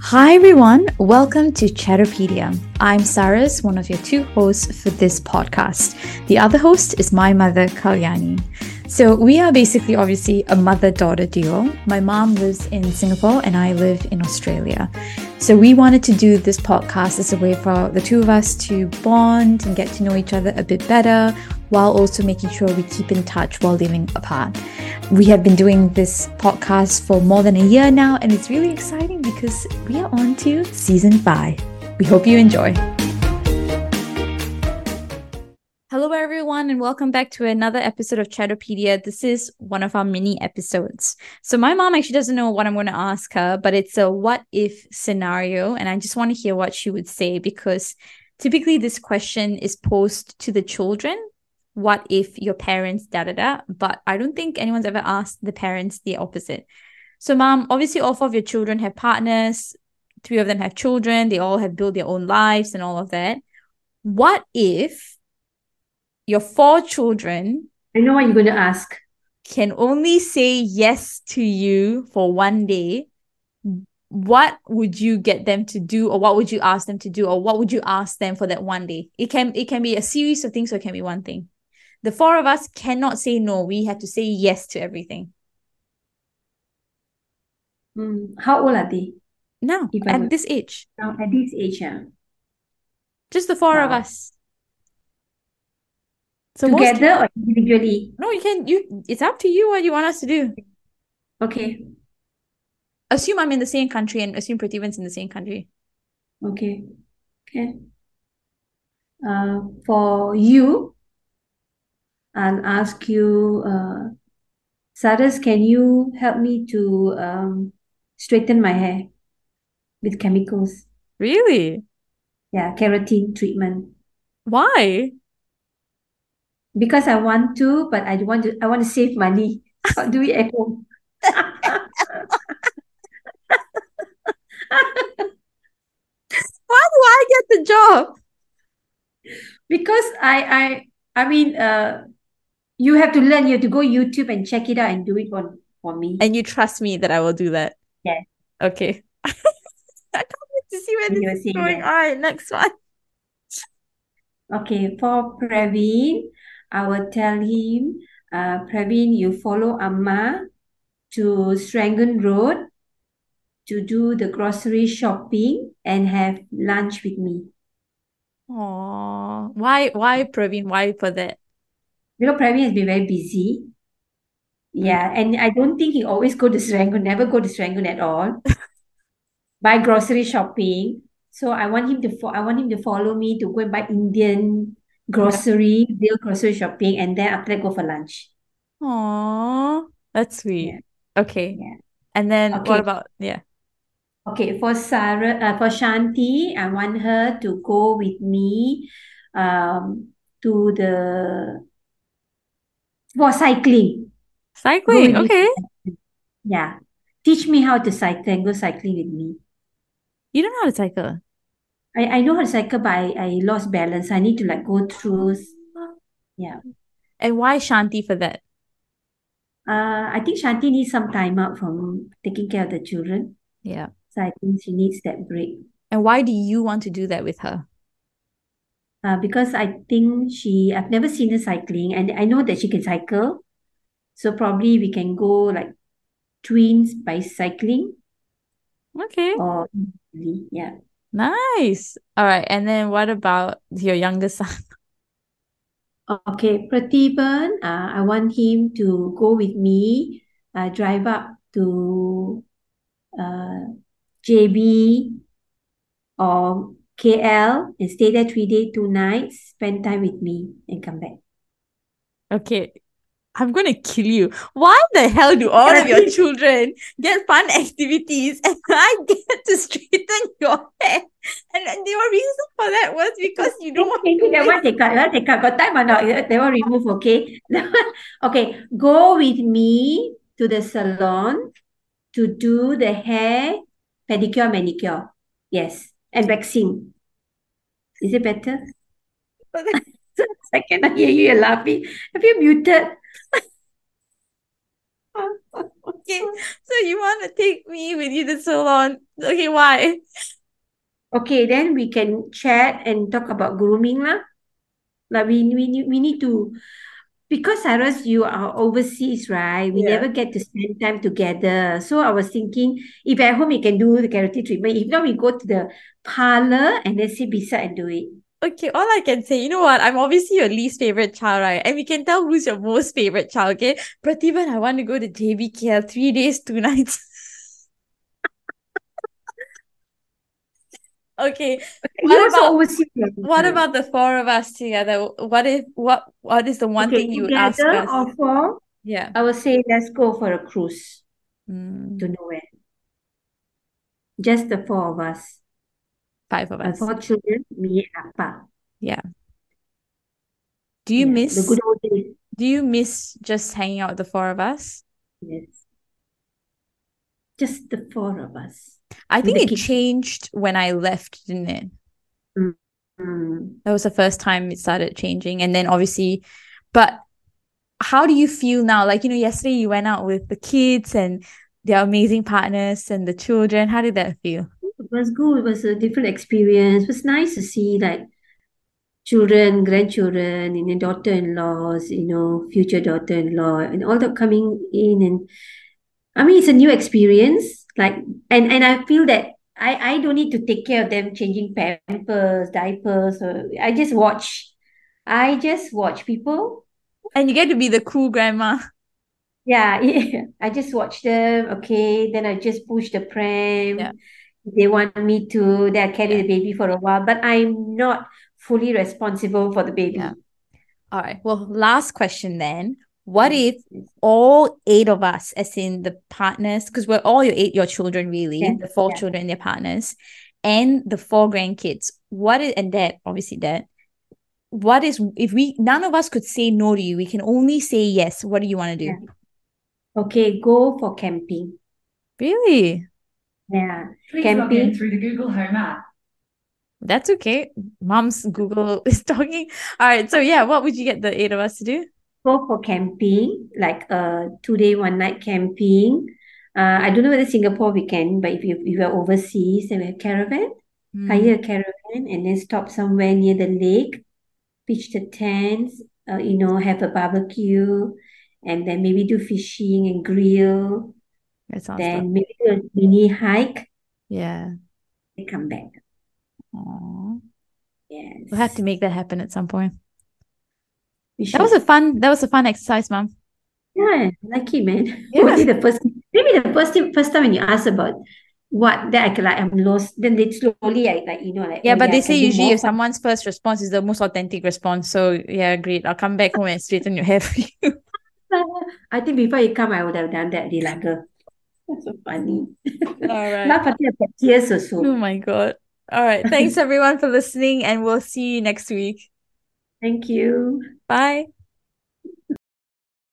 Hi everyone, welcome to Chatterpedia. I'm Saras, one of your two hosts for this podcast. The other host is my mother, Kalyani. So we are basically obviously a mother-daughter duo. My mom lives in Singapore and I live in Australia. So we wanted to do this podcast as a way for the two of us to bond and get to know each other a bit better while also making sure we keep in touch while living apart. We have been doing this podcast for more than a year now, and it's really exciting because we are on to season five. We hope you enjoy. Everyone, and welcome back to another episode of Chatterpedia. This is one of our mini episodes. So, my mom actually doesn't know what I'm going to ask her, but it's a what if scenario, and I just want to hear what she would say because typically this question is posed to the children what if your parents da da da but i don't think anyone's ever asked the parents the opposite so mom obviously all four of your children have partners three of them have children they all have built their own lives and all of that what if your four children i know what you're going to ask can only say yes to you for one day what would you get them to do or what would you ask them to do or what would you ask them for that one day it can it can be a series of things or it can be one thing the four of us cannot say no. We have to say yes to everything. Mm, how old are they? Now, at this age. Now, at this age, yeah. Just the four wow. of us. So together most... or individually? No, you can. You. It's up to you what you want us to do. Okay. Assume I'm in the same country and assume Pratibhan's in the same country. Okay. Okay. Uh, for you, I'll ask you, uh, Saras, can you help me to um, straighten my hair with chemicals? Really? Yeah, keratin treatment. Why? Because I want to, but I want to. I want to save money. I'll do it at home. Why do I get the job? Because I, I, I mean, uh, you have to learn. You have to go YouTube and check it out and do it for, for me. And you trust me that I will do that? Yeah. Okay. I can't wait to see where this is going. All right, next one. Okay, for Praveen, I will tell him, uh, Praveen, you follow Amma to Serangoon Road to do the grocery shopping and have lunch with me. Oh, why, why, Praveen? Why for that? you know, Praveen has been very busy. Yeah, and I don't think he always go to Serangoon, never go to Serangoon at all. buy grocery shopping. So I want him to fo- I want him to follow me to go and buy Indian grocery, deal grocery shopping, and then after that go for lunch. Aww, that's sweet. Yeah. Okay. Yeah. And then okay. what about yeah? Okay, for Sarah, uh, for Shanti, I want her to go with me um, to the for cycling. Cycling, okay. Yeah. Teach me how to cycle and go cycling with me. You don't know how to cycle? I, I know how to cycle, but I, I lost balance. I need to like go through. Yeah. And why Shanti for that? Uh, I think Shanti needs some time out from taking care of the children. Yeah. So I think she needs that break. And why do you want to do that with her? uh, because I think she I've never seen her cycling and I know that she can cycle. So probably we can go like twins by cycling. Okay. Or yeah. Nice. All right. And then what about your younger son? Okay, Pratibhan, uh, I want him to go with me, uh, drive up to uh, JB or KL and stay there three days, two nights, spend time with me and come back. Okay. I'm gonna kill you. Why the hell do all of your children get fun activities and I get to straighten your hair? And, and the reason for that was because you don't want to. That one take out, take out. Got time or not? That one remove, okay? okay, go with me to the salon to do the hair, pedicure, manicure. Yes and waxing. Is it better? I cannot hear you You're laughing. Have you muted? Okay, so you want to take me with you to salon? Okay, why? Okay, then we can chat and talk about grooming lah. Like we we need we need to because Saras, you are overseas, right? We Yeah. never get to spend time together. So I was thinking, if at home you can do the keratin treatment, if not we go to the parlor and then sit beside and do it. Okay, all I can say, you know what? I'm obviously your least favorite child, right? And we can tell who's your most favorite child, okay? Pratibha, I want to go to JBKL three days, two nights. Okay, What about- overseas. what about the four of us together? What if what what is the one okay, thing you would ask us? or four? Yeah. I would say let's go for a cruise Mm, to nowhere. Just the four of us. Five of us. four children, me and Appa. Do you Yeah, miss the good old days. do you miss just hanging out with the four of us? Yes. Just the four of us. I think it changed when I left, didn't it? Mm. That was the first time it started changing. And then obviously, but how do you feel now? Like, you know, yesterday you went out with the kids and their amazing partners and the children. How did that feel? It was good. It was a different experience. It was nice to see like children, grandchildren, and then daughter-in-laws, you know, future daughter-in-law, and all that coming in. And I mean, it's a new experience. Like, and and I feel that I I don't need to take care of them changing pampers, diapers, or I just watch. I just watch people. And you get to be the cool grandma. Yeah, I just watch them. Okay, then I just push the pram. Yeah. They want me to, then I carry Yeah. the baby for a while, but I'm not fully responsible for the baby. Yeah. All right. Well, last question then. What mm. if all eight of us, as in the partners, because we're all your eight, your children really, Yeah, the four yeah. children their partners, and the four grandkids. What is and dad, obviously dad. What is if we none of us could say no to you, we can only say yes. What do you want to do? Okay, go for camping. Really? Yeah, Please log in camping. through the Google Home app. That's okay. Mom's Google is talking. All right. So yeah, what would you get the eight of us to do? Go for camping, like a two day, one night camping. Uh, I don't know whether Singapore we can, but if you if you're overseas, then we have caravan. Hmm. hire a caravan and then stop somewhere near the lake, pitch the tents, uh, you know, have a barbecue, and then maybe do fishing and grill, That sounds good. then maybe do a mini hike Yeah. and come back. Aw. Yes. We'll have to make that happen at some point. That was a fun. That was a fun exercise, Mom. Yeah, lucky man. Yeah. Only the first, maybe the first time, first time when you ask about what, then I can like I'm lost. Then they slowly, I like you know, like Yeah, oh but they I say usually if someone's first response is the most authentic response. So yeah, great. I'll come back home and straighten your hair for you. I think before you come, I would have done that. They like, that's so funny. All right. Laugh until tears also. Oh my god. All right. Thanks everyone for listening, and we'll see you next week. Thank you. Bye.